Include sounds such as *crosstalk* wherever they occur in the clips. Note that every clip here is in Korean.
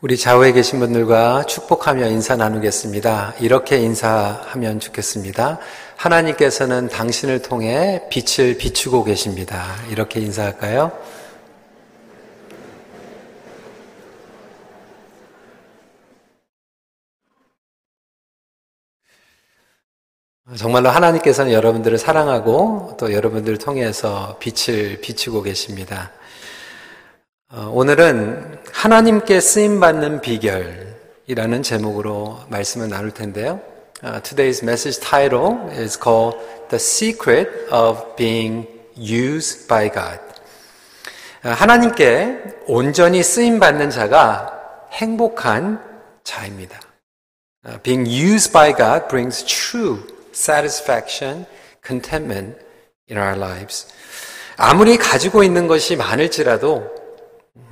우리 좌우에 계신 분들과 축복하며 인사 나누겠습니다. 이렇게 인사하면 좋겠습니다. 하나님께서는 당신을 통해 빛을 비추고 계십니다. 이렇게 인사할까요? 정말로 하나님께서는 여러분들을 사랑하고 또 여러분들을 통해서 빛을 비추고 계십니다. 어, 오늘은 하나님께 쓰임받는 비결이라는 제목으로 말씀을 나눌 텐데요. Uh, today's message title is called The Secret of Being Used by God. Uh, 하나님께 온전히 쓰임받는 자가 행복한 자입니다. Uh, being used by God brings true satisfaction, contentment in our lives. 아무리 가지고 있는 것이 많을지라도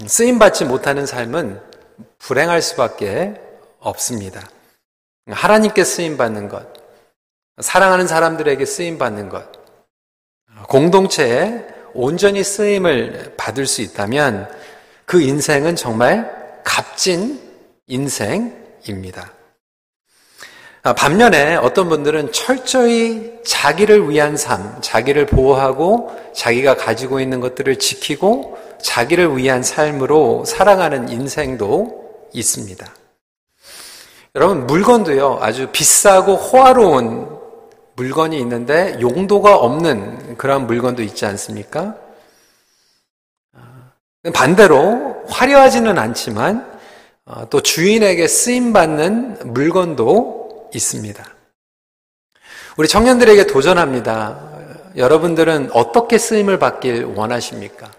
쓰임받지 못하는 삶은 불행할 수밖에 없습니다. 하나님께 쓰임받는 것, 사랑하는 사람들에게 쓰임받는 것, 공동체에 온전히 쓰임을 받을 수 있다면 그 인생은 정말 값진 인생입니다. 반면에 어떤 분들은 철저히 자기를 위한 삶, 자기를 보호하고 자기가 가지고 있는 것들을 지키고 자기를 위한 삶으로 살아가는 인생도 있습니다. 여러분, 물건도요, 아주 비싸고 호화로운 물건이 있는데 용도가 없는 그런 물건도 있지 않습니까? 반대로 화려하지는 않지만 어, 또 주인에게 쓰임받는 물건도 있습니다. 우리 청년들에게 도전합니다. 여러분들은 어떻게 쓰임을 받길 원하십니까?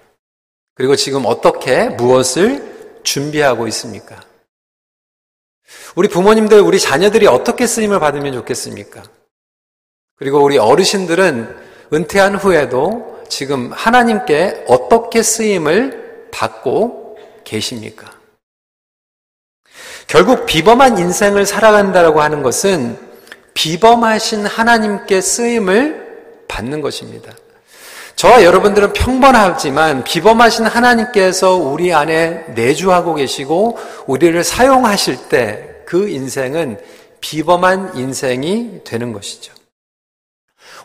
그리고 지금 어떻게 무엇을 준비하고 있습니까? 우리 부모님들, 우리 자녀들이 어떻게 쓰임을 받으면 좋겠습니까? 그리고 우리 어르신들은 은퇴한 후에도 지금 하나님께 어떻게 쓰임을 받고 계십니까? 결국 비범한 인생을 살아간다고 하는 것은 비범하신 하나님께 쓰임을 받는 것입니다. 저와 여러분들은 평범하지만 비범하신 하나님께서 우리 안에 내주하고 계시고 우리를 사용하실 때 그 인생은 비범한 인생이 되는 것이죠.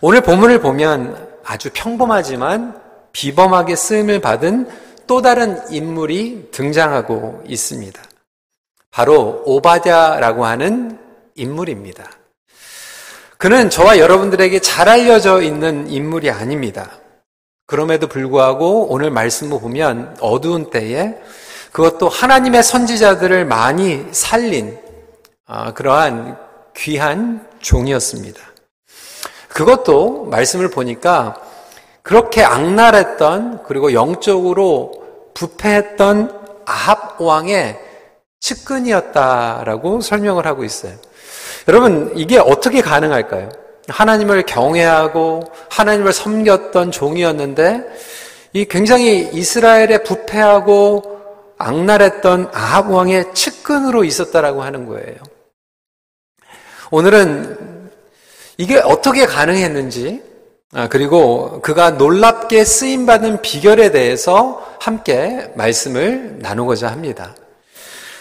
오늘 본문을 보면 아주 평범하지만 비범하게 쓰임을 받은 또 다른 인물이 등장하고 있습니다. 바로 오바댜라고 하는 인물입니다. 그는 저와 여러분들에게 잘 알려져 있는 인물이 아닙니다. 그럼에도 불구하고 오늘 말씀을 보면 어두운 때에 그것도 하나님의 선지자들을 많이 살린 아, 그러한 귀한 종이었습니다. 그것도 말씀을 보니까 그렇게 악랄했던 그리고 영적으로 부패했던 아합 왕의 측근이었다라고 설명을 하고 있어요. 여러분 이게 어떻게 가능할까요? 하나님을 경외하고 하나님을 섬겼던 종이었는데 이 굉장히 이스라엘에 부패하고 악랄했던 아합 왕의 측근으로 있었다라고 하는 거예요. 오늘은 이게 어떻게 가능했는지 아, 그리고 그가 놀랍게 쓰임 받은 비결에 대해서 함께 말씀을 나누고자 합니다.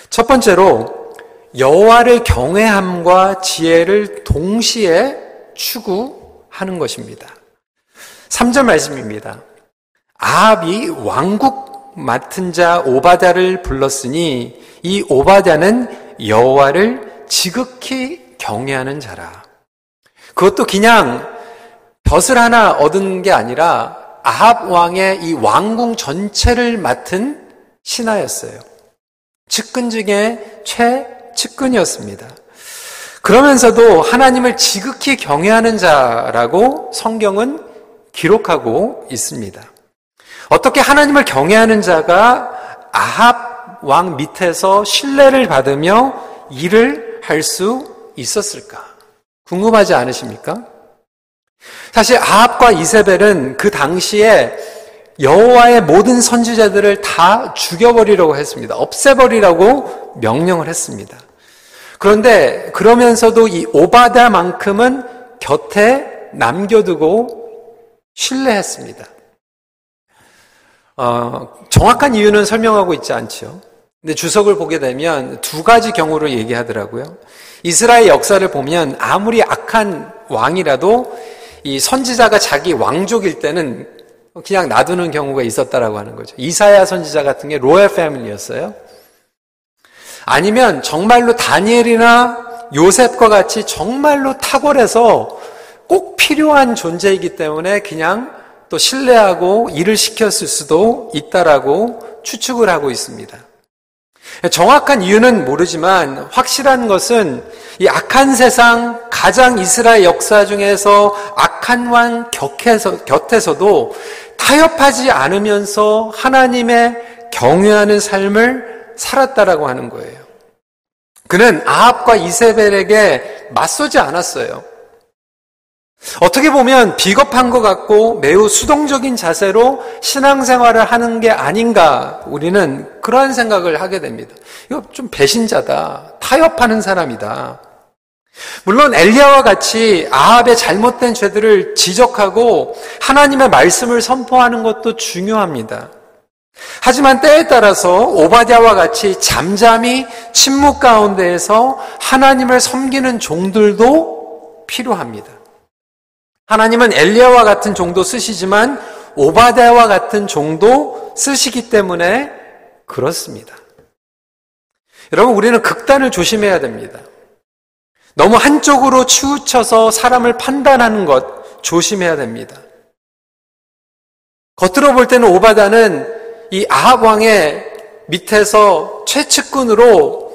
첫 번째로 여호와를 경외함과 지혜를 동시에 추구하는 것입니다. 3절 말씀입니다. 아합이 왕국 맡은 자 오바다를 불렀으니 이 오바다는 여호와를 지극히 경외하는 자라. 그것도 그냥 벼슬 하나 얻은 게 아니라 아합 왕의 이 왕궁 전체를 맡은 신하였어요. 측근 중에 최측근이었습니다. 그러면서도 하나님을 지극히 경외하는 자라고 성경은 기록하고 있습니다. 어떻게 하나님을 경외하는 자가 아합 왕 밑에서 신뢰를 받으며 일을 할 수 있었을까? 궁금하지 않으십니까? 사실 아합과 이세벨은 그 당시에 여호와의 모든 선지자들을 다 죽여버리려고 했습니다. 없애버리라고 명령을 했습니다. 그런데 그러면서도 이 오바다만큼은 곁에 남겨두고 신뢰했습니다. 어, 정확한 이유는 설명하고 있지 않죠. 근데 주석을 보게 되면 두 가지 경우를 얘기하더라고요. 이스라엘 역사를 보면 아무리 악한 왕이라도 이 선지자가 자기 왕족일 때는 그냥 놔두는 경우가 있었다라고 하는 거죠. 이사야 선지자 같은 게 로얄 패밀리였어요. 아니면 정말로 다니엘이나 요셉과 같이 정말로 탁월해서 꼭 필요한 존재이기 때문에 그냥 또 신뢰하고 일을 시켰을 수도 있다라고 추측을 하고 있습니다. 정확한 이유는 모르지만 확실한 것은 이 악한 세상 가장 이스라엘 역사 중에서 악한 왕 곁에서, 곁에서도 타협하지 않으면서 하나님의 경외하는 삶을 살았다라고 하는 거예요. 그는 아합과 이세벨에게 맞서지 않았어요. 어떻게 보면 비겁한 것 같고 매우 수동적인 자세로 신앙생활을 하는 게 아닌가 우리는 그러한 생각을 하게 됩니다. 이거 좀 배신자다. 타협하는 사람이다. 물론 엘리야와 같이 아합의 잘못된 죄들을 지적하고 하나님의 말씀을 선포하는 것도 중요합니다. 하지만 때에 따라서 오바댜와 같이 잠잠히 침묵 가운데에서 하나님을 섬기는 종들도 필요합니다. 하나님은 엘리야와 같은 종도 쓰시지만 오바댜와 같은 종도 쓰시기 때문에 그렇습니다. 여러분 우리는 극단을 조심해야 됩니다. 너무 한쪽으로 치우쳐서 사람을 판단하는 것 조심해야 됩니다. 겉으로 볼 때는 오바다는 이 아합 왕의 밑에서 최측근으로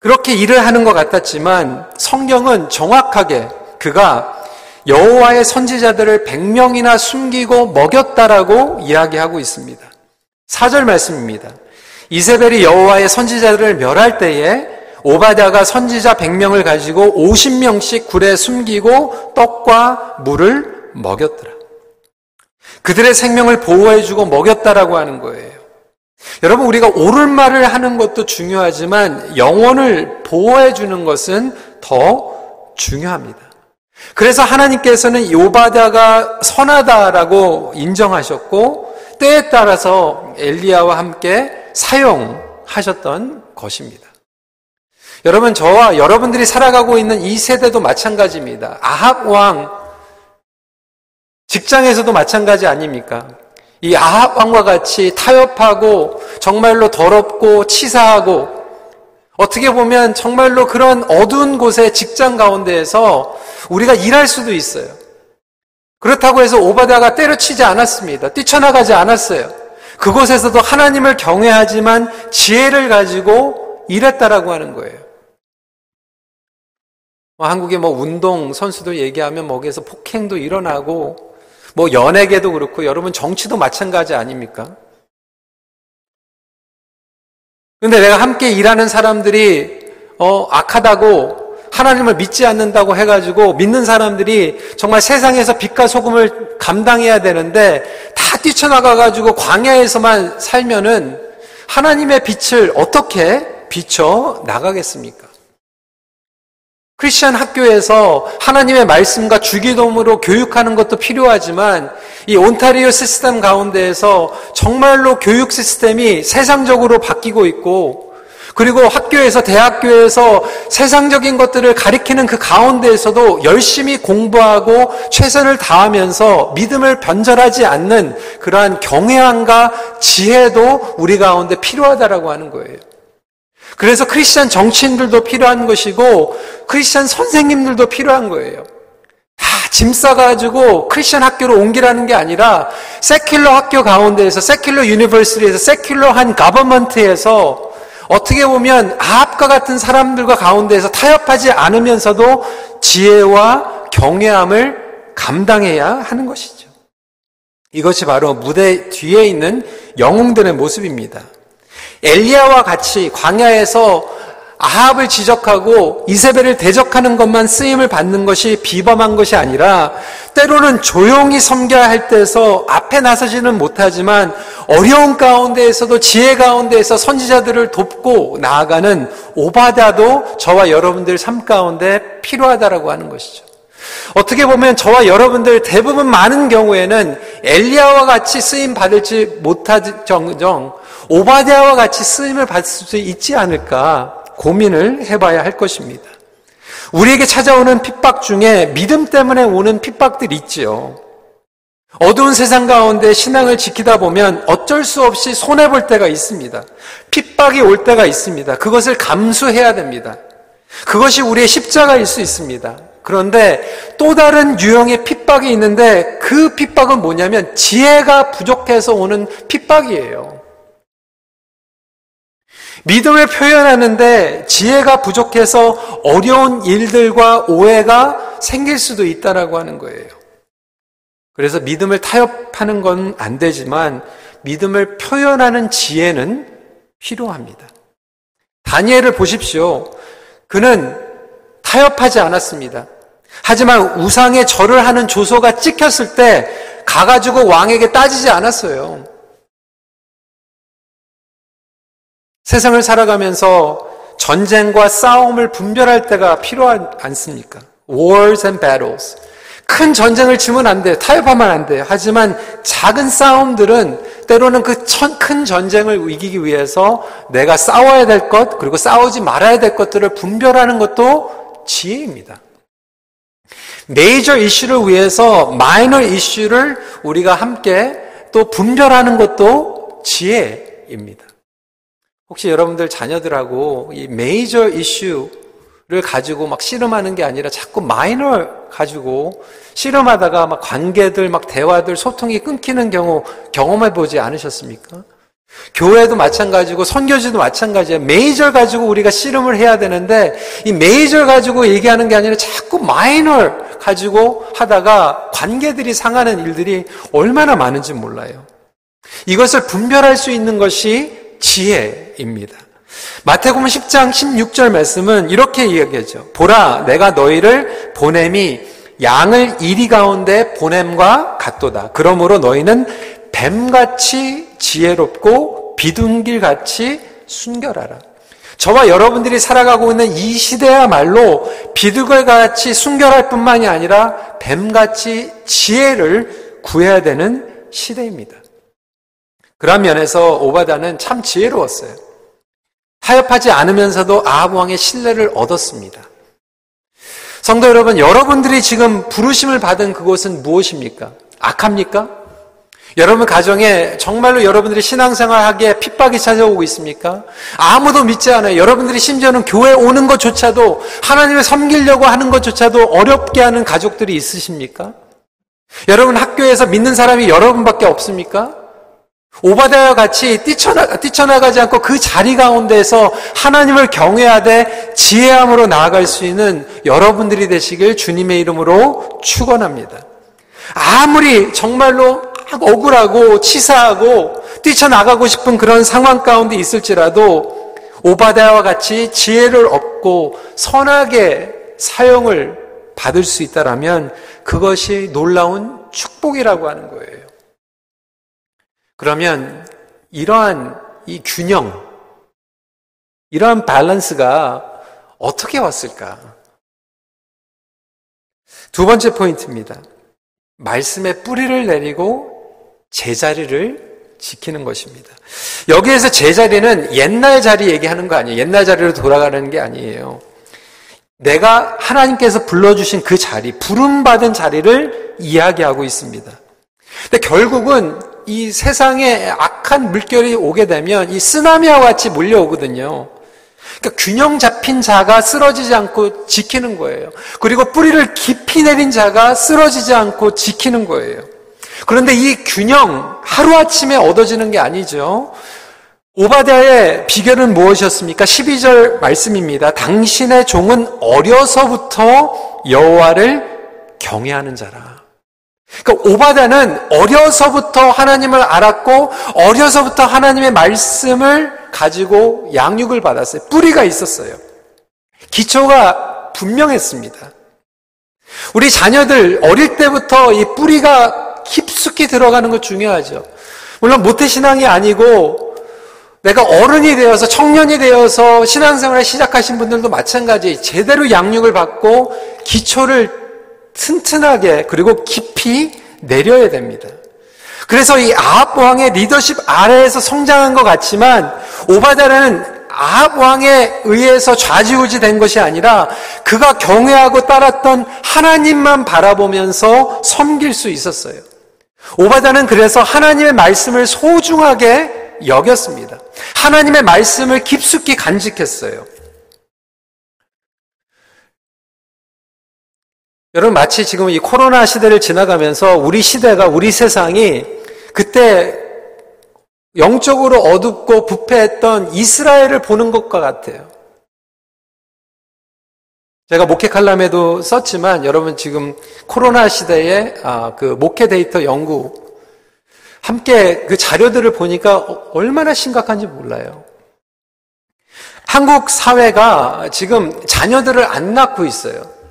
그렇게 일을 하는 것 같았지만 성경은 정확하게 그가 여호와의 선지자들을 100명이나 숨기고 먹였다라고 이야기하고 있습니다. 4절 말씀입니다. 이세벨이 여호와의 선지자들을 멸할 때에 오바댜가 선지자 100명을 가지고 50명씩 굴에 숨기고 떡과 물을 먹였더라. 그들의 생명을 보호해주고 먹였다라고 하는 거예요. 여러분, 우리가 옳은 말을 하는 것도 중요하지만 영혼을 보호해주는 것은 더 중요합니다. 그래서 하나님께서는 요바다가 선하다라고 인정하셨고 때에 따라서 엘리야와 함께 사용하셨던 것입니다. 여러분 저와 여러분들이 살아가고 있는 이 세대도 마찬가지입니다. 아합 왕 직장에서도 마찬가지 아닙니까? 이 아합 왕과 같이 타협하고 정말로 더럽고 치사하고 어떻게 보면 정말로 그런 어두운 곳의 직장 가운데에서 우리가 일할 수도 있어요. 그렇다고 해서 오바다가 때려치지 않았습니다. 뛰쳐나가지 않았어요. 그곳에서도 하나님을 경외하지만 지혜를 가지고 일했다라고 하는 거예요. 뭐 한국의 뭐 운동 선수들 얘기하면 거기에서 폭행도 일어나고 뭐 연예계도 그렇고 여러분 정치도 마찬가지 아닙니까? 근데 내가 함께 일하는 사람들이 어 악하다고 하나님을 믿지 않는다고 해가지고 믿는 사람들이 정말 세상에서 빛과 소금을 감당해야 되는데 다 뛰쳐나가가지고 광야에서만 살면은 하나님의 빛을 어떻게 비춰 나가겠습니까? 크리스천 학교에서 하나님의 말씀과 주기도문으로 교육하는 것도 필요하지만 이 온타리오 시스템 가운데에서 정말로 교육 시스템이 세상적으로 바뀌고 있고 그리고 학교에서 대학교에서 세상적인 것들을 가리키는 그 가운데에서도 열심히 공부하고 최선을 다하면서 믿음을 변절하지 않는 그러한 경외함과 지혜도 우리 가운데 필요하다라고 하는 거예요. 그래서 크리스천 정치인들도 필요한 것이고 크리스천 선생님들도 필요한 거예요. 다 짐 싸가지고 크리스천 학교로 옮기라는 게 아니라 secular 학교 가운데에서 secular university에서 secular한 government에서 어떻게 보면 아합과 같은 사람들과 가운데에서 타협하지 않으면서도 지혜와 경외함을 감당해야 하는 것이죠. 이것이 바로 무대 뒤에 있는 영웅들의 모습입니다. 엘리야와 같이 광야에서 아합을 지적하고 이세벨을 대적하는 것만 쓰임을 받는 것이 비범한 것이 아니라 때로는 조용히 섬겨야 할 때에서 앞에 나서지는 못하지만 어려운 가운데에서도 지혜 가운데에서 선지자들을 돕고 나아가는 오바다도 저와 여러분들 삶 가운데 필요하다라고 하는 것이죠. 어떻게 보면 저와 여러분들 대부분 많은 경우에는 엘리야와 같이 쓰임 받을지 못할 정정 오바댜와 같이 쓰임을 받을 수 있지 않을까 고민을 해봐야 할 것입니다. 우리에게 찾아오는 핍박 중에 믿음 때문에 오는 핍박들이 있지요. 어두운 세상 가운데 신앙을 지키다 보면 어쩔 수 없이 손해볼 때가 있습니다. 핍박이 올 때가 있습니다. 그것을 감수해야 됩니다. 그것이 우리의 십자가일 수 있습니다. 그런데 또 다른 유형의 핍박이 있는데 그 핍박은 뭐냐면 지혜가 부족해서 오는 핍박이에요. 믿음을 표현하는데 지혜가 부족해서 어려운 일들과 오해가 생길 수도 있다라고 하는 거예요. 그래서 믿음을 타협하는 건 안 되지만 믿음을 표현하는 지혜는 필요합니다. 다니엘을 보십시오. 그는 타협하지 않았습니다. 하지만 우상의 절을 하는 조소가 찍혔을 때 가가지고 왕에게 따지지 않았어요. 세상을 살아가면서 전쟁과 싸움을 분별할 때가 필요하지 않습니까? Wars and battles. 큰 전쟁을 치면 안 돼. 타협하면 안 돼. 하지만 작은 싸움들은 때로는 그 큰 전쟁을 이기기 위해서 내가 싸워야 될 것, 그리고 싸우지 말아야 될 것들을 분별하는 것도 지혜입니다. 메이저 이슈를 위해서 마이너 이슈를 우리가 함께 또 분별하는 것도 지혜입니다. 혹시 여러분들 자녀들하고 이 메이저 이슈를 가지고 막 씨름하는 게 아니라 자꾸 마이너 가지고 씨름하다가 막 관계들, 막 대화들, 소통이 끊기는 경우 경험해 보지 않으셨습니까? 교회도 마찬가지고 선교지도 마찬가지예요. 메이저 가지고 우리가 씨름을 해야 되는데 이 메이저 가지고 얘기하는 게 아니라 자꾸 마이너 가지고 하다가 관계들이 상하는 일들이 얼마나 많은지 몰라요. 이것을 분별할 수 있는 것이 지혜입니다. 마태복음 10장 16절 말씀은 이렇게 이야기하죠. 보라 내가 너희를 보냄이 양을 이리 가운데 보냄과 같도다. 그러므로 너희는 뱀같이 지혜롭고 비둔길같이 순결하라. 저와 여러분들이 살아가고 있는 이 시대야말로 비둘기같이 순결할 뿐만이 아니라 뱀같이 지혜를 구해야 되는 시대입니다. 그런 면에서 오바다는 참 지혜로웠어요. 타협하지 않으면서도 아합 왕의 신뢰를 얻었습니다. 성도 여러분, 여러분들이 지금 부르심을 받은 그곳은 무엇입니까? 악합니까? 여러분 가정에 정말로 여러분들이 신앙생활 하기에 핍박이 찾아오고 있습니까? 아무도 믿지 않아요. 여러분들이 심지어는 교회 오는 것조차도 하나님을 섬기려고 하는 것조차도 어렵게 하는 가족들이 있으십니까? 여러분 학교에서 믿는 사람이 여러분밖에 없습니까? 오바다와 같이 뛰쳐나, 뛰쳐나가지 않고 그 자리 가운데서 하나님을 경외하되 지혜함으로 나아갈 수 있는 여러분들이 되시길 주님의 이름으로 축원합니다. 아무리 정말로 억울하고 치사하고 뛰쳐나가고 싶은 그런 상황 가운데 있을지라도 오바다와 같이 지혜를 얻고 선하게 사용을 받을 수 있다라면 그것이 놀라운 축복이라고 하는 거예요. 그러면 이러한 이 균형, 이러한 밸런스가 어떻게 왔을까? 두 번째 포인트입니다. 말씀의 뿌리를 내리고 제자리를 지키는 것입니다. 여기에서 제자리는 옛날 자리 얘기하는 거 아니에요. 옛날 자리로 돌아가는 게 아니에요. 내가 하나님께서 불러주신 그 자리, 부름받은 자리를 이야기하고 있습니다. 근데 결국은 이 세상에 악한 물결이 오게 되면 이 쓰나미와 같이 몰려오거든요. 그러니까 균형 잡힌 자가 쓰러지지 않고 지키는 거예요. 그리고 뿌리를 깊이 내린 자가 쓰러지지 않고 지키는 거예요. 그런데 이 균형 하루아침에 얻어지는 게 아니죠. 오바댜의 비결은 무엇이었습니까? 12절 말씀입니다. 당신의 종은 어려서부터 여호와를 경외하는 자라. 그러니까 오바댜는 어려서부터 하나님을 알았고 어려서부터 하나님의 말씀을 가지고 양육을 받았어요. 뿌리가 있었어요. 기초가 분명했습니다. 우리 자녀들 어릴 때부터 이 뿌리가 깊숙이 들어가는 것 중요하죠. 물론 모태신앙이 아니고 내가 어른이 되어서 청년이 되어서 신앙생활을 시작하신 분들도 마찬가지 제대로 양육을 받고 기초를 튼튼하게 그리고 깊이 내려야 됩니다. 그래서 이 아합 왕의 리더십 아래에서 성장한 것 같지만 오바다는 아합 왕에 의해서 좌지우지 된 것이 아니라 그가 경외하고 따랐던 하나님만 바라보면서 섬길 수 있었어요. 오바다는 그래서 하나님의 말씀을 소중하게 여겼습니다. 하나님의 말씀을 깊숙이 간직했어요. 여러분 마치 지금 이 코로나 시대를 지나가면서 우리 시대가 우리 세상이 그때 영적으로 어둡고 부패했던 이스라엘을 보는 것과 같아요. 제가 목회 칼럼에도 썼지만 여러분 지금 코로나 시대에 아, 그 목회 데이터 연구 함께 그 자료들을 보니까 얼마나 심각한지 몰라요. 한국 사회가 지금 자녀들을 안 낳고 있어요.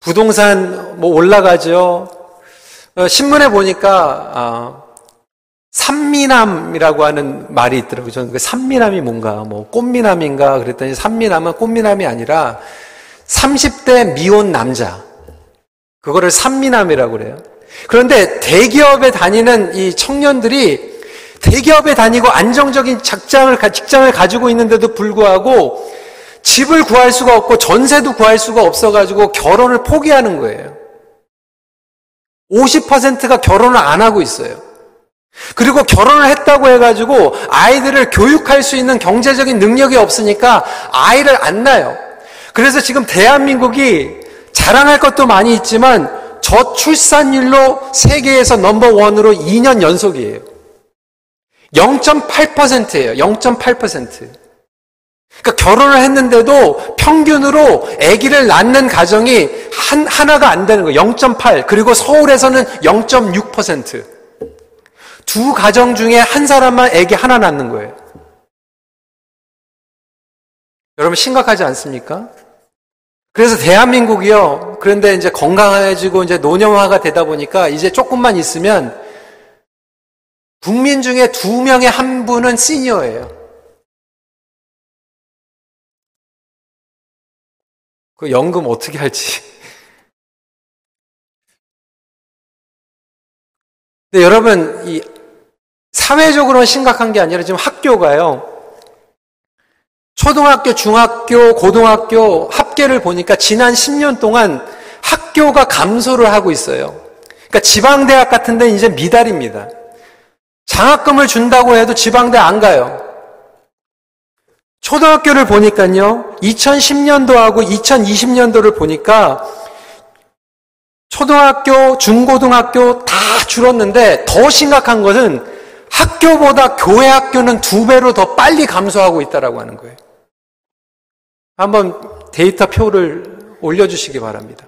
부동산 뭐 올라가죠. 어, 신문에 보니까 아, 산미남이라고 하는 말이 있더라고요. 저는 그 산미남이 뭔가 뭐 꽃미남인가 그랬더니 산미남은 꽃미남이 아니라 30대 미혼 남자 그거를 산미남이라고 그래요. 그런데 대기업에 다니는 이 청년들이 대기업에 다니고 안정적인 직장을 직장을 가지고 있는데도 불구하고 집을 구할 수가 없고 전세도 구할 수가 없어가지고 결혼을 포기하는 거예요. 50%가 결혼을 안 하고 있어요. 그리고 결혼을 했다고 해가지고 아이들을 교육할 수 있는 경제적인 능력이 없으니까 아이를 안 낳아요. 그래서 지금 대한민국이 자랑할 것도 많이 있지만 저출산율로 세계에서 넘버 원으로 2년 연속이에요. 0.8%예요. 0.8%. 그러니까 결혼을 했는데도 평균으로 아기를 낳는 가정이 한, 하나가 안 되는 거예요. 0.8. 그리고 서울에서는 0.6%. 두 가정 중에 한 사람만 아기 하나 낳는 거예요. 여러분 심각하지 않습니까? 그래서 대한민국이요. 그런데 이제 건강해지고 이제 노년화가 되다 보니까 이제 조금만 있으면 국민 중에 두 명의 한 분은 시니어예요. 그 연금 어떻게 할지. *laughs* 근데 여러분, 이 사회적으로는 심각한 게 아니라 지금 학교가요. 초등학교, 중학교, 고등학교 합계를 보니까 지난 10년 동안 학교가 감소를 하고 있어요. 그러니까 지방대학 같은 데 이제 미달입니다. 장학금을 준다고 해도 지방대 안 가요. 초등학교를 보니까요, 2010년도하고 2020년도를 보니까 초등학교, 중고등학교 다 줄었는데 더 심각한 것은 학교보다 교회 학교는 두 배로 더 빨리 감소하고 있다라고 하는 거예요. 한번 데이터 표를 올려주시기 바랍니다.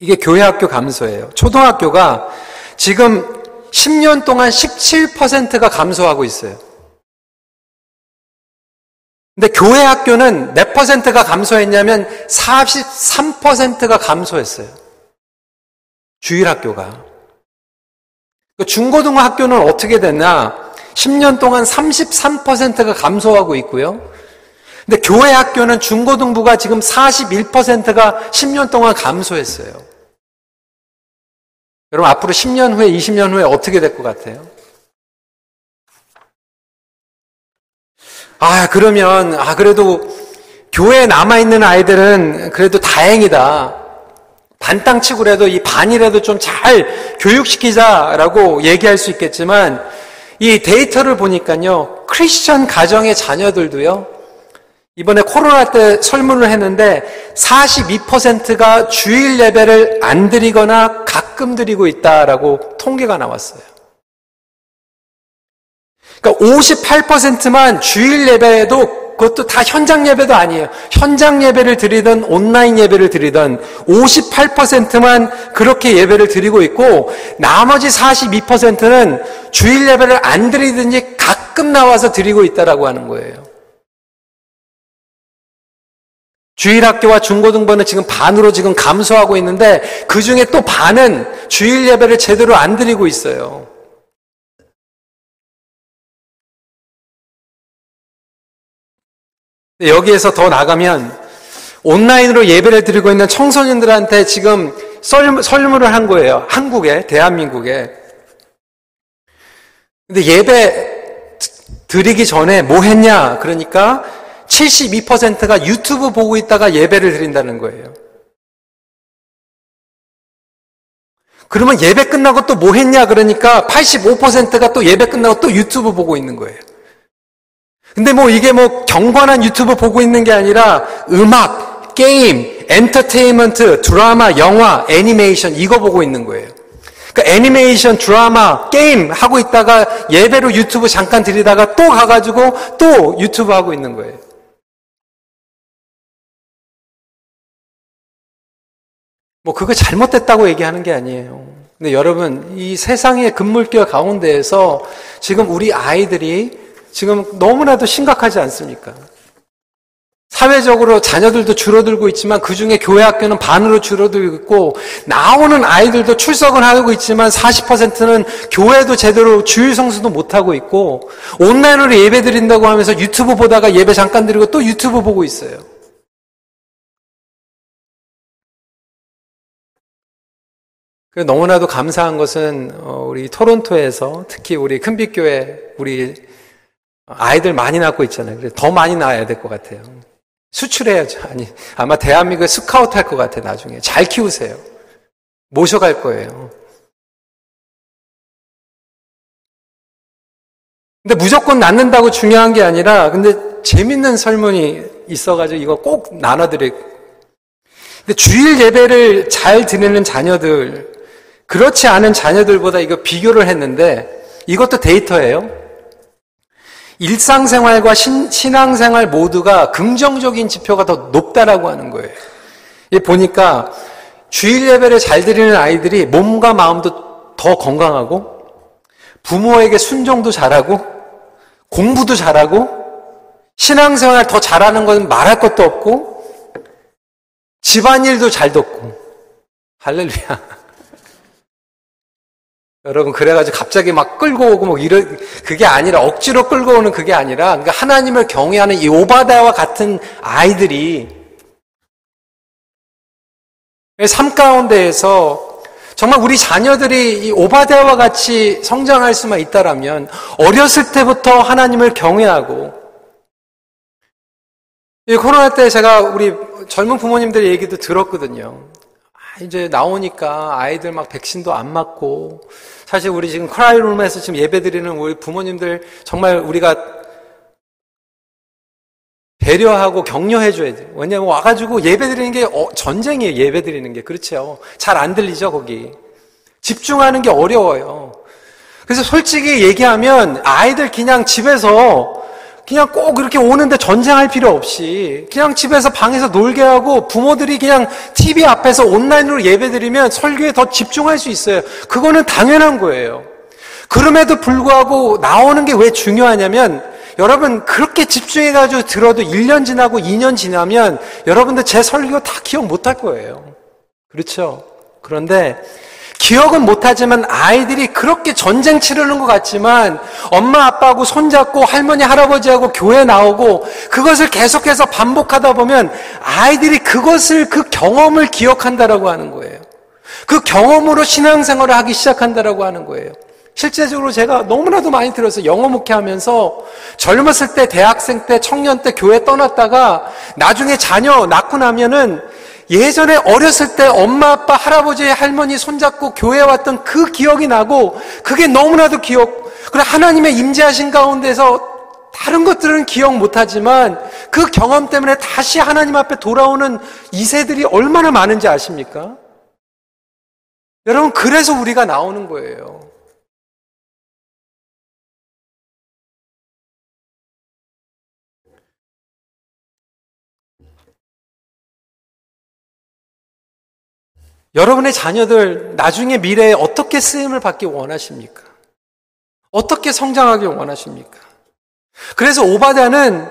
이게 교회 학교 감소예요. 초등학교가 지금 10년 동안 17%가 감소하고 있어요. 근데 교회 학교는 몇 퍼센트가 감소했냐면 43%가 감소했어요. 주일 학교가. 그 중고등부 학교는 어떻게 됐나? 10년 동안 33%가 감소하고 있고요. 근데 교회 학교는 중고등부가 지금 41%가 10년 동안 감소했어요. 여러분 앞으로 10년 후에 20년 후에 어떻게 될 것 같아요? 아 그러면 아 그래도 교회에 남아 있는 아이들은 그래도 다행이다. 반땅 치고 라도 이 반이라도 좀 잘 교육시키자라고 얘기할 수 있겠지만 이 데이터를 보니까요 크리스천 가정의 자녀들도요 이번에 코로나 때 설문을 했는데 42%가 주일 예배를 안 드리거나 가끔 드리고 있다라고 통계가 나왔어요. 그러니까 58%만 주일 예배에도 그것도 다 현장 예배도 아니에요. 현장 예배를 드리든 온라인 예배를 드리든 58%만 그렇게 예배를 드리고 있고 나머지 42%는 주일 예배를 안 드리든지 가끔 나와서 드리고 있다라고 하는 거예요. 주일 학교와 중고등부는 지금 반으로 지금 감소하고 있는데 그 중에 또 반은 주일 예배를 제대로 안 드리고 있어요. 여기에서 더 나가면 온라인으로 예배를 드리고 있는 청소년들한테 지금 설, 설문을 한 거예요. 한국에, 대한민국에. 근데 예배 드리기 전에 뭐 했냐? 그러니까 72%가 유튜브 보고 있다가 예배를 드린다는 거예요. 그러면 예배 끝나고 또 뭐 했냐? 그러니까 85%가 또 예배 끝나고 또 유튜브 보고 있는 거예요. 근데 뭐 이게 뭐 경관한 유튜브 보고 있는 게 아니라 음악, 게임, 엔터테인먼트, 드라마, 영화, 애니메이션 이거 보고 있는 거예요. 그러니까 애니메이션, 드라마, 게임 하고 있다가 예배로 유튜브 잠깐 들이다가 또 가가지고 또 유튜브 하고 있는 거예요. 뭐 그거 잘못됐다고 얘기하는 게 아니에요. 근데 여러분 이 세상의 금물결 가운데에서 지금 우리 아이들이 지금 너무나도 심각하지 않습니까? 사회적으로 자녀들도 줄어들고 있지만 그 중에 교회 학교는 반으로 줄어들고 있고 나오는 아이들도 출석은 하고 있지만 40%는 교회도 제대로 주일 성수도 못하고 있고 온라인으로 예배 드린다고 하면서 유튜브 보다가 예배 잠깐 드리고 또 유튜브 보고 있어요. 너무나도 감사한 것은 어, 우리 토론토에서 특히 우리 큰빛교회 우리 아이들 많이 낳고 있잖아요. 그래서 더 많이 낳아야 될 것 같아요. 수출해야죠. 아니, 아마 대한민국에 스카우트 할 것 같아요, 나중에. 잘 키우세요. 모셔갈 거예요. 근데 무조건 낳는다고 중요한 게 아니라, 근데 재밌는 설문이 있어가지고 이거 꼭 나눠드릴. 근데 주일 예배를 잘 드리는 자녀들, 그렇지 않은 자녀들보다 이거 비교를 했는데, 이것도 데이터예요. 일상생활과 신, 신앙생활 모두가 긍정적인 지표가 더 높다라고 하는 거예요. 보니까 주일 예배를 잘 드리는 아이들이 몸과 마음도 더 건강하고 부모에게 순종도 잘하고 공부도 잘하고 신앙생활 더 잘하는 건 말할 것도 없고 집안일도 잘 돕고 할렐루야. 여러분 그래가지고 갑자기 막 끌고 오고 뭐 이런 그게 아니라 억지로 끌고 오는 그게 아니라 그러니까 하나님을 경외하는 이 오바다와 같은 아이들이 삶 가운데에서 정말 우리 자녀들이 이 오바데와 같이 성장할 수만 있다라면 어렸을 때부터 하나님을 경외하고 이 코로나 때 제가 우리 젊은 부모님들 얘기도 들었거든요. 아, 이제 나오니까 아이들 막 백신도 안 맞고 사실 우리 지금 크라이룸에서 지금 예배드리는 우리 부모님들 정말 우리가 배려하고 격려해 줘야 돼요. 왜냐면 와가지고 예배드리는 게 어, 전쟁이에요. 예배드리는 게. 그렇죠. 잘 안 들리죠, 거기. 집중하는 게 어려워요. 그래서 솔직히 얘기하면 아이들 그냥 집에서 그냥 꼭 그렇게 오는데 전쟁할 필요 없이 그냥 집에서 방에서 놀게 하고 부모들이 그냥 TV 앞에서 온라인으로 예배드리면 설교에 더 집중할 수 있어요. 그거는 당연한 거예요. 그럼에도 불구하고 나오는 게 왜 중요하냐면 여러분 그렇게 집중해가지고 들어도 1년 지나고 2년 지나면 여러분들 제 설교 다 기억 못 할 거예요. 그렇죠? 그런데 기억은 못하지만 아이들이 그렇게 전쟁 치르는 것 같지만 엄마 아빠하고 손잡고 할머니 할아버지하고 교회 나오고 그것을 계속해서 반복하다 보면 아이들이 그것을 그 경험을 기억한다라고 하는 거예요. 그 경험으로 신앙생활을 하기 시작한다라고 하는 거예요. 실제적으로 제가 너무나도 많이 들어서 영어 목회하면서 젊었을 때 대학생 때 청년 때 교회 떠났다가 나중에 자녀 낳고 나면은 예전에 어렸을 때 엄마, 아빠, 할아버지, 할머니 손잡고 교회 왔던 그 기억이 나고 그게 너무나도 기억, 그래 하나님의 임재하신 가운데서 다른 것들은 기억 못하지만 그 경험 때문에 다시 하나님 앞에 돌아오는 이세들이 얼마나 많은지 아십니까? 여러분, 그래서 우리가 나오는 거예요. 여러분의 자녀들 나중에 미래에 어떻게 쓰임을 받기 원하십니까? 어떻게 성장하기 원하십니까? 그래서 오바다는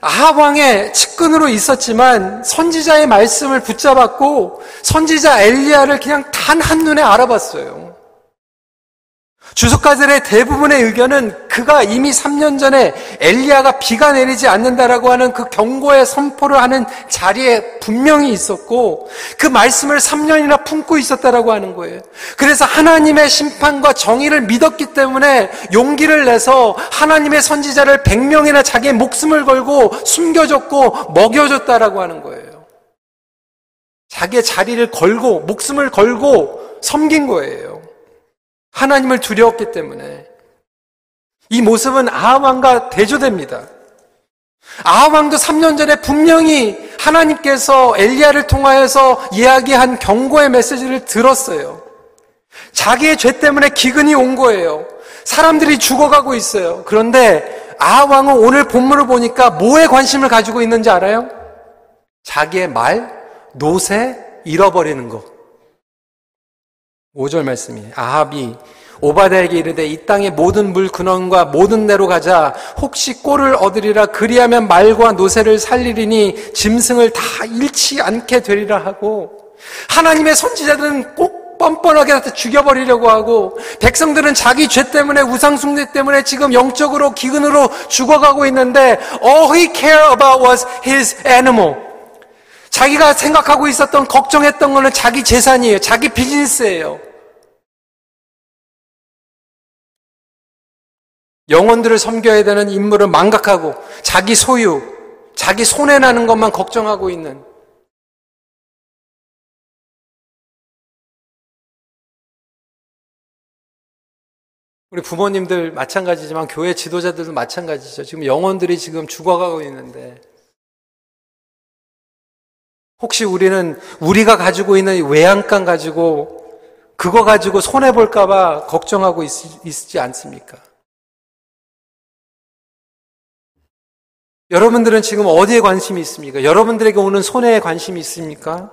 아합 왕의 측근으로 있었지만 선지자의 말씀을 붙잡았고 선지자 엘리야를 그냥 단 한눈에 알아봤어요. 주석가들의 대부분의 의견은 그가 이미 3년 전에 엘리야가 비가 내리지 않는다라고 하는 그 경고의 선포를 하는 자리에 분명히 있었고 그 말씀을 3년이나 품고 있었다라고 하는 거예요. 그래서 하나님의 심판과 정의를 믿었기 때문에 용기를 내서 하나님의 선지자를 100명이나 자기의 목숨을 걸고 숨겨줬고 먹여줬다라고 하는 거예요. 자기의 자리를 걸고 목숨을 걸고 섬긴 거예요. 하나님을 두려웠기 때문에 이 모습은 아하왕과 대조됩니다. 아하왕도 3년 전에 분명히 하나님께서 엘리야를 통하여서 이야기한 경고의 메시지를 들었어요. 자기의 죄 때문에 기근이 온 거예요. 사람들이 죽어가고 있어요. 그런데 아하왕은 오늘 본문을 보니까 뭐에 관심을 가지고 있는지 알아요? 자기의 말, 노새 잃어버리는 것. 5절 말씀이에요. 아합이 오바다에게 이르되 이 땅의 모든 물 근원과 모든 데로 가자. 혹시 꼴을 얻으리라 그리하면 말과 노새를 살리리니 짐승을 다 잃지 않게 되리라 하고 하나님의 선지자들은 꼭 뻔뻔하게 다 죽여버리려고 하고 백성들은 자기 죄 때문에 우상숭배 때문에 지금 영적으로 기근으로 죽어가고 있는데 all he care about was his animal. 자기가 생각하고 있었던 걱정했던 거는 자기 재산이에요. 자기 비즈니스예요 영혼들을 섬겨야 되는 임무를 망각하고 자기 소유, 자기 손해 나는 것만 걱정하고 있는 우리 부모님들 마찬가지지만 교회 지도자들도 마찬가지죠. 지금 영혼들이 지금 죽어가고 있는데 혹시 우리는 우리가 가지고 있는 외양간 가지고 그거 가지고 손해 볼까봐 걱정하고 있, 있지 않습니까? 여러분들은 지금 어디에 관심이 있습니까? 여러분들에게 오는 손해에 관심이 있습니까?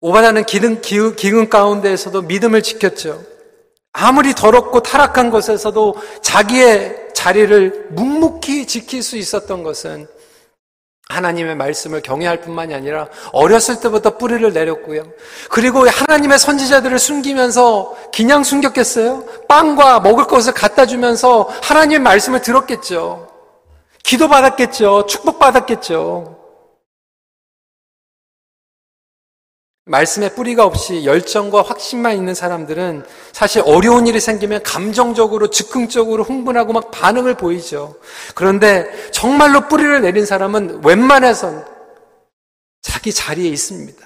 오바나는 기능, 기근 가운데에서도 믿음을 지켰죠. 아무리 더럽고 타락한 곳에서도 자기의 자리를 묵묵히 지킬 수 있었던 것은 하나님의 말씀을 경외할 뿐만이 아니라 어렸을 때부터 뿌리를 내렸고요. 그리고 하나님의 선지자들을 숨기면서 그냥 숨겼겠어요? 빵과 먹을 것을 갖다 주면서 하나님의 말씀을 들었겠죠. 기도 받았겠죠. 축복 받았겠죠. 말씀에 뿌리가 없이 열정과 확신만 있는 사람들은 사실 어려운 일이 생기면 감정적으로 즉흥적으로 흥분하고 막 반응을 보이죠. 그런데 정말로 뿌리를 내린 사람은 웬만해선 자기 자리에 있습니다.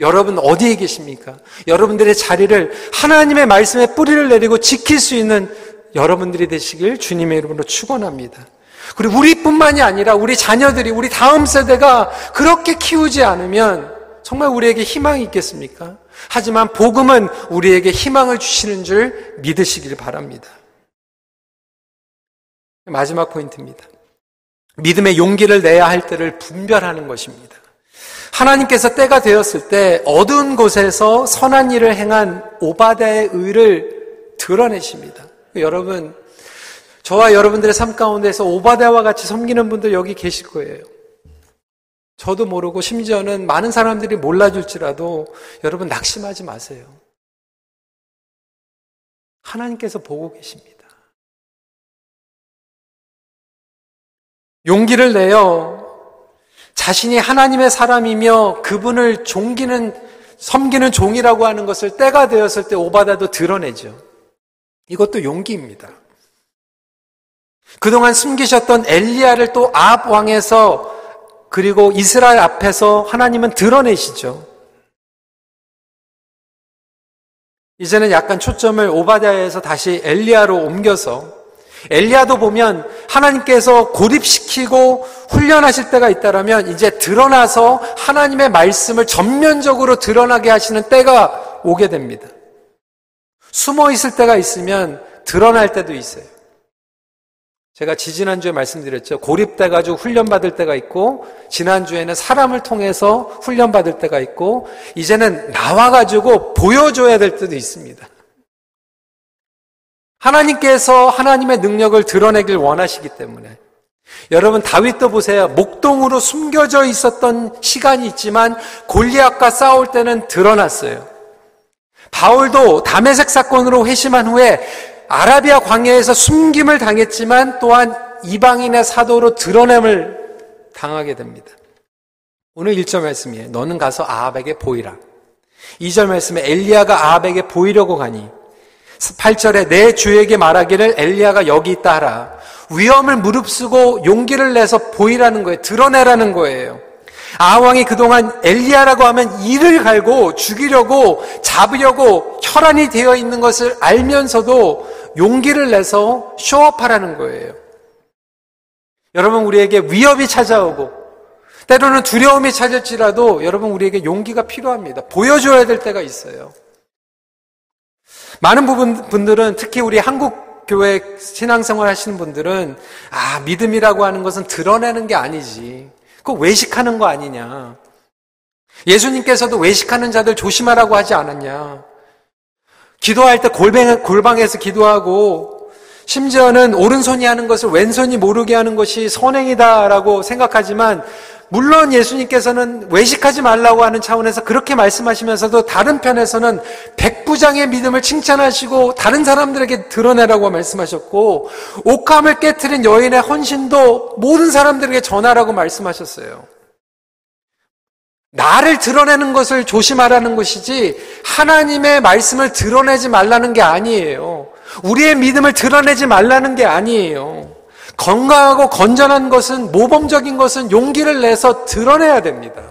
여러분 어디에 계십니까? 여러분들의 자리를 하나님의 말씀에 뿌리를 내리고 지킬 수 있는 여러분들이 되시길 주님의 이름으로 축원합니다. 그리고 우리뿐만이 아니라 우리 자녀들이 우리 다음 세대가 그렇게 키우지 않으면 정말 우리에게 희망이 있겠습니까? 하지만 복음은 우리에게 희망을 주시는 줄 믿으시길 바랍니다. 마지막 포인트입니다. 믿음의 용기를 내야 할 때를 분별하는 것입니다. 하나님께서 때가 되었을 때 어두운 곳에서 선한 일을 행한 오바다의 의를 드러내십니다. 여러분, 저와 여러분들의 삶 가운데서 오바다와 같이 섬기는 분들 여기 계실 거예요. 저도 모르고 심지어는 많은 사람들이 몰라줄지라도 여러분 낙심하지 마세요. 하나님께서 보고 계십니다. 용기를 내어 자신이 하나님의 사람이며 그분을 종기는 섬기는 종이라고 하는 것을 때가 되었을 때 오바다도 드러내죠. 이것도 용기입니다. 그동안 숨기셨던 엘리야를 또 아합 왕에서 그리고 이스라엘 앞에서 하나님은 드러내시죠. 이제는 약간 초점을 오바다에서 다시 엘리야로 옮겨서 엘리야도 보면 하나님께서 고립시키고 훈련하실 때가 있다라면 이제 드러나서 하나님의 말씀을 전면적으로 드러나게 하시는 때가 오게 됩니다. 숨어 있을 때가 있으면 드러날 때도 있어요. 제가 지지난주에 말씀드렸죠. 고립돼가지고 훈련받을 때가 있고, 지난주에는 사람을 통해서 훈련받을 때가 있고, 이제는 나와가지고 보여줘야 될 때도 있습니다. 하나님께서 하나님의 능력을 드러내길 원하시기 때문에. 여러분, 다윗도 보세요. 목동으로 숨겨져 있었던 시간이 있지만, 골리앗과 싸울 때는 드러났어요. 바울도 담에색 사건으로 회심한 후에 아라비아 광야에서 숨김을 당했지만 또한 이방인의 사도로 드러냄을 당하게 됩니다. 오늘 1절 말씀이에요. 너는 가서 아합에게 보이라. 2절 말씀에 엘리야가 아합에게 보이려고 가니 8절에 내 주에게 말하기를 엘리야가 여기 있다 하라. 위험을 무릅쓰고 용기를 내서 보이라는 거예요. 드러내라는 거예요. 아왕이 그동안 엘리야라고 하면 이를 갈고 죽이려고 잡으려고 혈안이 되어 있는 것을 알면서도 용기를 내서 쇼업하라는 거예요. 여러분 우리에게 위협이 찾아오고 때로는 두려움이 찾을지라도 여러분 우리에게 용기가 필요합니다. 보여줘야 될 때가 있어요. 많은 부분 분들은 특히 우리 한국 교회 신앙생활 하시는 분들은 아 믿음이라고 하는 것은 드러내는 게 아니지. 그거 외식하는 거 아니냐. 예수님께서도 외식하는 자들 조심하라고 하지 않았냐. 기도할 때 골방, 골방에서 기도하고 심지어는 오른손이 하는 것을 왼손이 모르게 하는 것이 선행이다라고 생각하지만 물론 예수님께서는 외식하지 말라고 하는 차원에서 그렇게 말씀하시면서도 다른 편에서는 백부장의 믿음을 칭찬하시고 다른 사람들에게 드러내라고 말씀하셨고 옥함을 깨뜨린 여인의 헌신도 모든 사람들에게 전하라고 말씀하셨어요. 나를 드러내는 것을 조심하라는 것이지 하나님의 말씀을 드러내지 말라는 게 아니에요. 우리의 믿음을 드러내지 말라는 게 아니에요. 건강하고 건전한 것은 모범적인 것은 용기를 내서 드러내야 됩니다.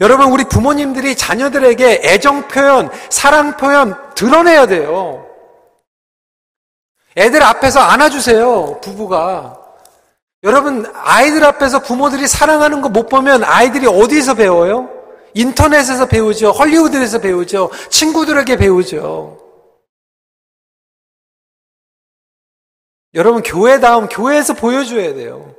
여러분 우리 부모님들이 자녀들에게 애정 표현, 사랑 표현 드러내야 돼요. 애들 앞에서 안아주세요. 부부가. 여러분 아이들 앞에서 부모들이 사랑하는 거 못 보면 아이들이 어디서 배워요? 인터넷에서 배우죠. 헐리우드에서 배우죠. 친구들에게 배우죠. 여러분, 교회다움, 교회에서 보여줘야 돼요.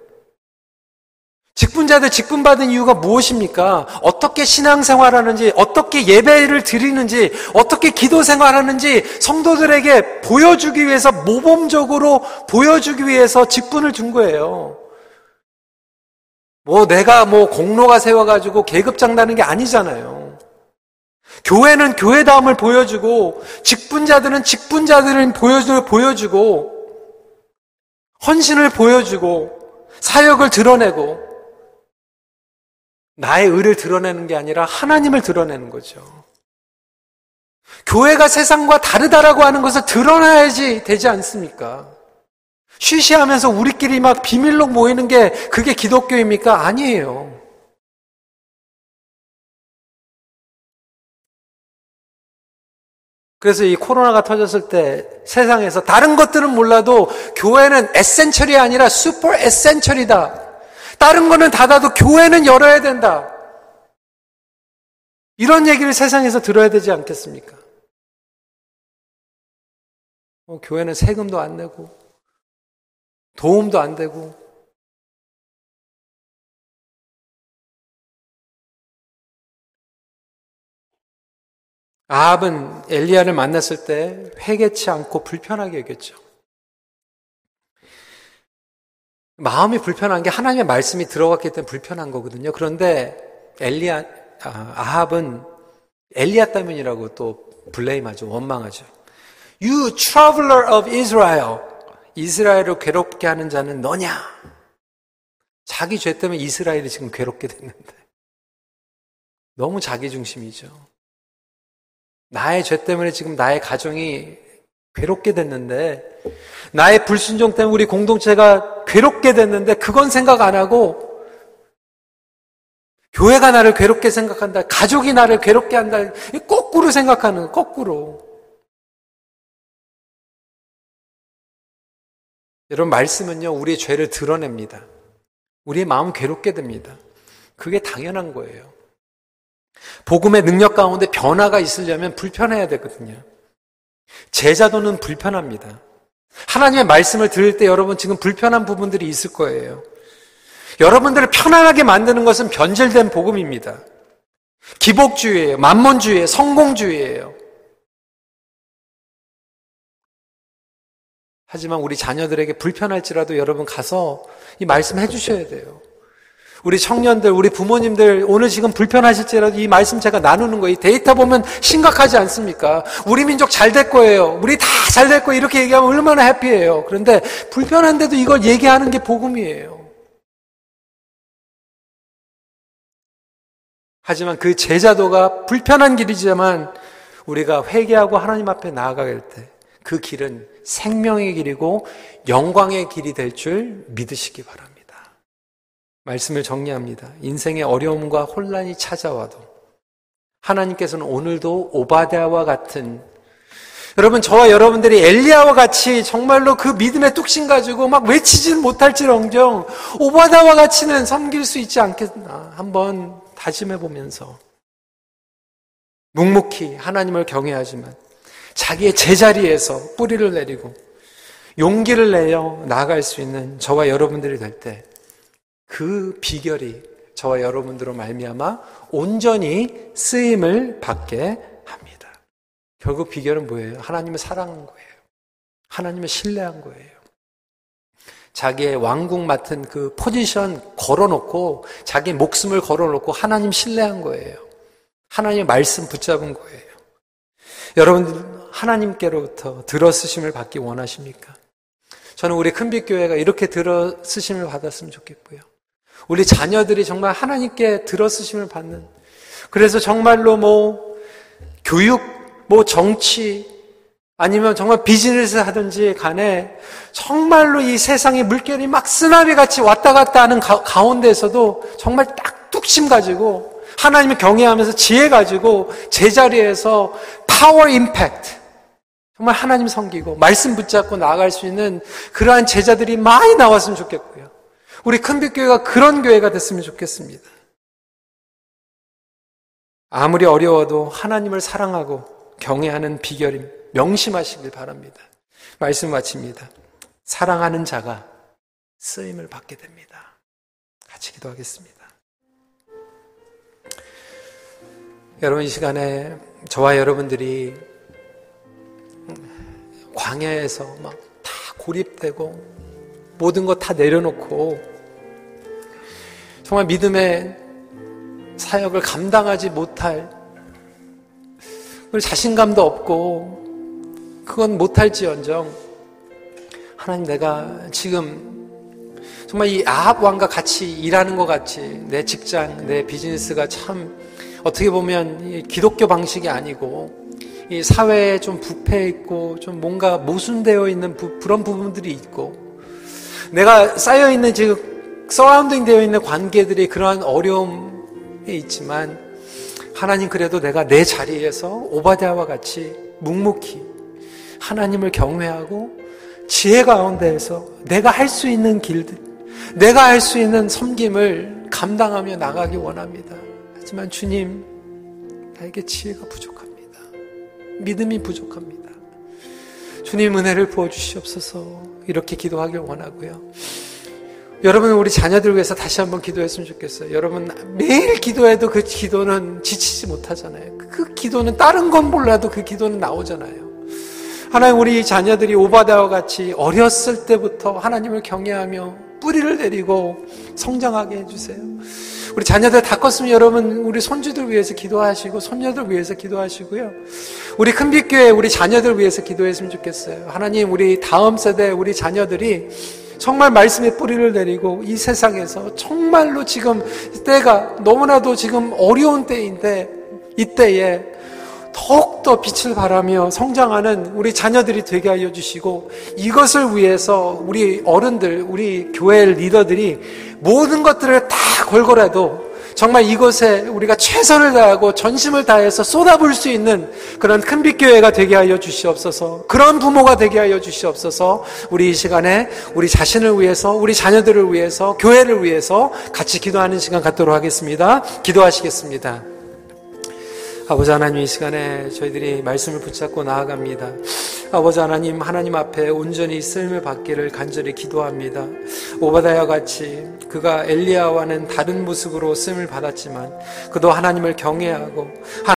직분자들 직분받은 이유가 무엇입니까? 어떻게 신앙생활 하는지, 어떻게 예배를 드리는지, 어떻게 기도 생활하는지 성도들에게 보여주기 위해서 모범적으로 보여주기 위해서 직분을 준 거예요. 뭐 내가 뭐 공로가 세워가지고 계급 장 나는 게 아니잖아요. 교회는 교회다움을 보여주고, 직분자들은 직분자들을 보여주고, 헌신을 보여주고 사역을 드러내고 나의 의를 드러내는 게 아니라 하나님을 드러내는 거죠. 교회가 세상과 다르다라고 하는 것을 드러나야지 되지 않습니까? 쉬쉬하면서 우리끼리 막 비밀로 모이는 게 그게 기독교입니까? 아니에요. 그래서 이 코로나가 터졌을 때 세상에서 다른 것들은 몰라도 교회는 에센셜이 아니라 슈퍼 에센셜이다. 다른 거는 닫아도 교회는 열어야 된다. 이런 얘기를 세상에서 들어야 되지 않겠습니까? 어, 교회는 세금도 안 내고, 도움도 안 되고, 아합은 엘리야를 만났을 때 회개치 않고 불편하게 여겼죠. 마음이 불편한 게 하나님의 말씀이 들어갔기 때문에 불편한 거거든요. 그런데 엘리야 아, 아합은 엘리야 때문이라고 또 블레임하죠. 원망하죠. You traveler of Israel. 이스라엘을 괴롭게 하는 자는 너냐? 자기 죄 때문에 이스라엘이 지금 괴롭게 됐는데. 너무 자기 중심이죠. 나의 죄 때문에 지금 나의 가정이 괴롭게 됐는데, 나의 불순종 때문에 우리 공동체가 괴롭게 됐는데, 그건 생각 안 하고, 교회가 나를 괴롭게 생각한다, 가족이 나를 괴롭게 한다, 거꾸로 생각하는, 거꾸로. 여러분, 말씀은요, 우리의 죄를 드러냅니다. 우리의 마음 괴롭게 됩니다. 그게 당연한 거예요. 복음의 능력 가운데 변화가 있으려면 불편해야 되거든요. 제자도는 불편합니다. 하나님의 말씀을 들을 때 여러분 지금 불편한 부분들이 있을 거예요. 여러분들을 편안하게 만드는 것은 변질된 복음입니다. 기복주의예요. 만몬주의예요. 성공주의예요. 하지만 우리 자녀들에게 불편할지라도 여러분 가서 이 말씀 해주셔야 돼요. 우리 청년들, 우리 부모님들 오늘 지금 불편하실지라도 이 말씀 제가 나누는 거, 이 데이터 보면 심각하지 않습니까? 우리 민족 잘 될 거예요. 우리 다 잘 될 거예요. 이렇게 얘기하면 얼마나 해피해요. 그런데 불편한데도 이걸 얘기하는 게 복음이에요. 하지만 그 제자도가 불편한 길이지만 우리가 회개하고 하나님 앞에 나아갈 때 그 길은 생명의 길이고 영광의 길이 될 줄 믿으시기 바랍니다. 말씀을 정리합니다. 인생의 어려움과 혼란이 찾아와도 하나님께서는 오늘도 오바데아와 같은 여러분 저와 여러분들이 엘리야와 같이 정말로 그 믿음의 뚝심 가지고 막 외치지는 못할지언정 오바다와 같이는 섬길 수 있지 않겠나 한번 다짐해 보면서 묵묵히 하나님을 경외하지만 자기의 제자리에서 뿌리를 내리고 용기를 내어 나아갈 수 있는 저와 여러분들이 될 때 그 비결이 저와 여러분들로 말미암아 온전히 쓰임을 받게 합니다. 결국 비결은 뭐예요? 하나님을 사랑한 거예요. 하나님을 신뢰한 거예요. 자기의 왕국 맡은 그 포지션 걸어놓고 자기 목숨을 걸어놓고 하나님 신뢰한 거예요. 하나님의 말씀 붙잡은 거예요. 여러분 하나님께로부터 들어쓰심을 받기 원하십니까? 저는 우리 큰빛교회가 이렇게 들어쓰심을 받았으면 좋겠고요. 우리 자녀들이 정말 하나님께 들어쓰심을 받는 그래서 정말로 뭐 교육, 뭐 정치 아니면 정말 비즈니스 하든지 간에 정말로 이 세상의 물결이 막 쓰나미 같이 왔다 갔다 하는 가, 가운데서도 정말 딱 뚝심 가지고 하나님을 경외하면서 지혜 가지고 제자리에서 파워 임팩트 정말 하나님 섬기고 말씀 붙잡고 나아갈 수 있는 그러한 제자들이 많이 나왔으면 좋겠고요. 우리 큰빛교회가 그런 교회가 됐으면 좋겠습니다. 아무리 어려워도 하나님을 사랑하고 경외하는 비결임 명심하시길 바랍니다. 말씀 마칩니다. 사랑하는 자가 쓰임을 받게 됩니다. 같이 기도하겠습니다. 여러분 이 시간에 저와 여러분들이 광야에서 막 다 고립되고 모든 것 다 내려놓고 정말 믿음의 사역을 감당하지 못할 자신감도 없고 그건 못할지언정 하나님 내가 지금 정말 이 아합 왕과 같이 일하는 것 같이 내 직장 내 비즈니스가 참 어떻게 보면 기독교 방식이 아니고 이 사회에 좀 부패 있고 좀 뭔가 모순되어 있는 부, 그런 부분들이 있고 내가 쌓여 있는 지금 서라운딩 되어 있는 관계들이 그러한 어려움에 있지만 하나님 그래도 내가 내 자리에서 오바데아와 같이 묵묵히 하나님을 경외하고 지혜 가운데에서 내가 할 수 있는 길들, 내가 할 수 있는 섬김을 감당하며 나가기 원합니다. 하지만 주님, 나에게 지혜가 부족합니다. 믿음이 부족합니다. 주님 은혜를 부어주시옵소서 이렇게 기도하길 원하고요. 여러분 우리 자녀들 위해서 다시 한번 기도했으면 좋겠어요. 여러분 매일 기도해도 그 기도는 지치지 못하잖아요. 그 기도는 다른 건 몰라도 그 기도는 나오잖아요. 하나님 우리 자녀들이 오바다와 같이 어렸을 때부터 하나님을 경외하며 뿌리를 내리고 성장하게 해주세요. 우리 자녀들 다 컸으면 여러분 우리 손주들 위해서 기도하시고 손녀들 위해서 기도하시고요. 우리 큰빛교회 우리 자녀들 위해서 기도했으면 좋겠어요. 하나님 우리 다음 세대 우리 자녀들이 정말 말씀의 뿌리를 내리고 이 세상에서 정말로 지금 때가 너무나도 지금 어려운 때인데 이때에 더욱더 빛을 발하며 성장하는 우리 자녀들이 되게 하여 주시고 이것을 위해서 우리 어른들, 우리 교회 리더들이 모든 것들을 다 걸고라도 정말 이곳에 우리가 최선을 다하고 전심을 다해서 쏟아부을 수 있는 그런 큰 빛교회가 되게 하여 주시옵소서. 그런 부모가 되게 하여 주시옵소서. 우리 이 시간에 우리 자신을 위해서, 우리 자녀들을 위해서, 교회를 위해서 같이 기도하는 시간 갖도록 하겠습니다. 기도하시겠습니다. 아버지 하나님 이 시간에 저희들이 말씀을 붙잡고 나아갑니다. 아버지 하나님 하나님 앞에 온전히 쓰임을 받기를 간절히 기도합니다. 오바다야 같이 그가 엘리야와는 다른 모습으로 쓰임을 받았지만 그도 하나님을 경외하고